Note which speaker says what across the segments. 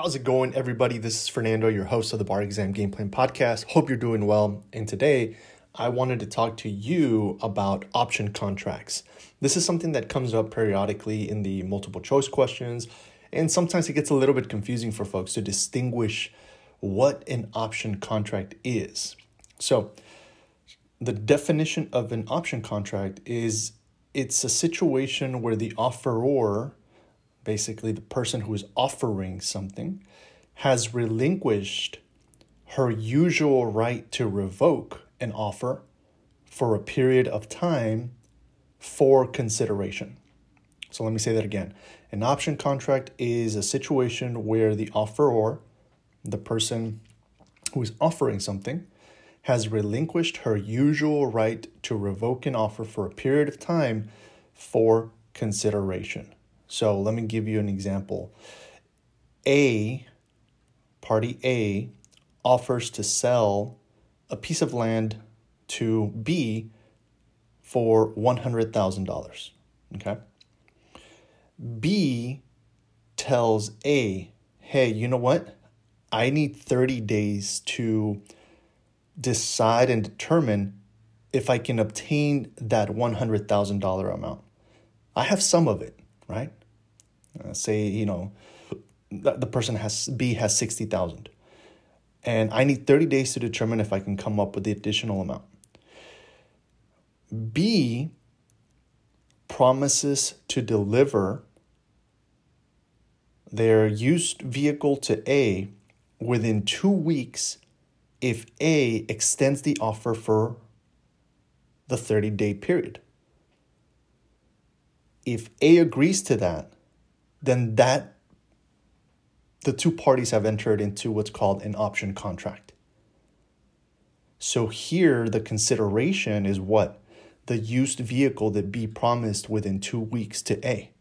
Speaker 1: How's it going, everybody? This is Fernando, your host of the Bar Exam Game Plan Podcast. Hope you're doing well. And today, I wanted to talk to you about option contracts. This is something that comes up periodically in the multiple choice questions, and sometimes it gets a little bit confusing for folks to distinguish what an option contract is. So, the definition of an option contract is it's a situation where the offeror basically the person who is offering something, has relinquished her usual right to revoke an offer for a period of time for consideration. So let me say that again. An option contract is a situation where the offeror, the person who is offering something, has relinquished her usual right to revoke an offer for a period of time for consideration. So let me give you an example. A, party A, offers to sell a piece of land to B for $100,000. Okay. B tells A, hey, you know what? I need 30 days to decide and determine if I can obtain that $100,000 amount. I have some of it, right? Uh, say you know the person has B has sixty thousand, and I need thirty days to determine if I can come up with the additional amount. B promises to deliver their used vehicle to A within two weeks if A extends the offer for the 30 day period. If A agrees to that, then that the two parties have entered into what's called an option contract. So here the consideration is what? The used vehicle that B promised within two weeks to A.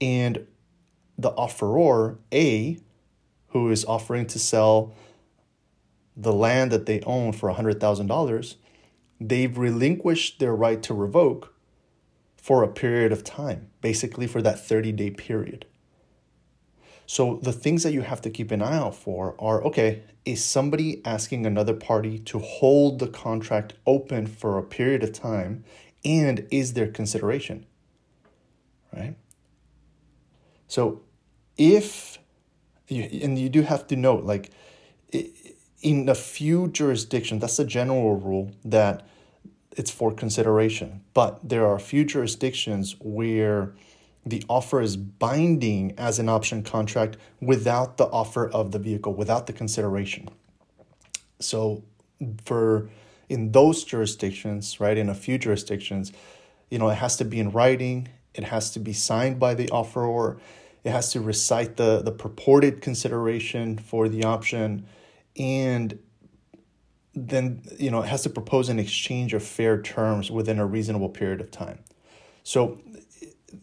Speaker 1: And the offeror, A, who is offering to sell the land that they own for $100,000, they've relinquished their right to revoke for a period of time, basically for that 30 day period. So the things that you have to keep an eye out for are okay, is somebody asking another party to hold the contract open for a period of time and is there consideration? Right? So if you, and you do have to note like in a few jurisdictions that's a general rule that it's for consideration. But there are a few jurisdictions where the offer is binding as an option contract without the offer of the vehicle, without the consideration. So for in those jurisdictions, right, in a few jurisdictions, you know, it has to be in writing, it has to be signed by the offeror, it has to recite the the purported consideration for the option and then you know it has to propose an exchange of fair terms within a reasonable period of time. So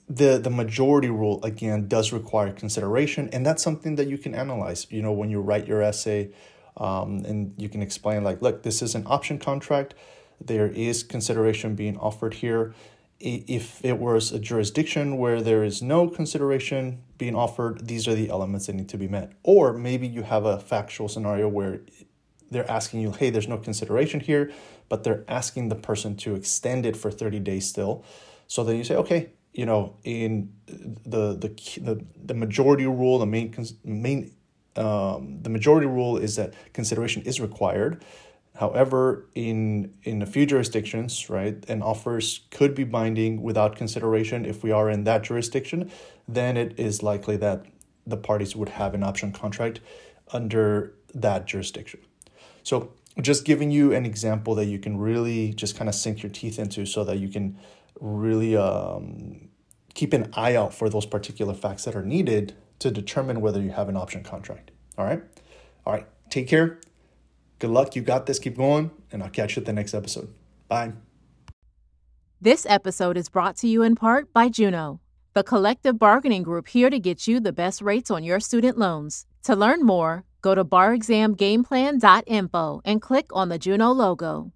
Speaker 1: the the majority rule again does require consideration, and that's something that you can analyze. You know when you write your essay, um, and you can explain like, look, this is an option contract. There is consideration being offered here. If it was a jurisdiction where there is no consideration being offered, these are the elements that need to be met. Or maybe you have a factual scenario where they're asking you, hey, there's no consideration here, but they're asking the person to extend it for 30 days still. So then you say, okay, you know, in the the the, the majority rule, the main main um, the majority rule is that consideration is required. However, in in a few jurisdictions, right, and offers could be binding without consideration. If we are in that jurisdiction, then it is likely that the parties would have an option contract under that jurisdiction. So just giving you an example that you can really just kind of sink your teeth into so that you can really um, keep an eye out for those particular facts that are needed to determine whether you have an option contract. All right. All right. Take care. Good luck. You got this. Keep going. And I'll catch you at the next episode. Bye.
Speaker 2: This episode is brought to you in part by Juno, the collective bargaining group here to get you the best rates on your student loans. To learn more, Go to barexamgameplan.info and click on the Juno logo.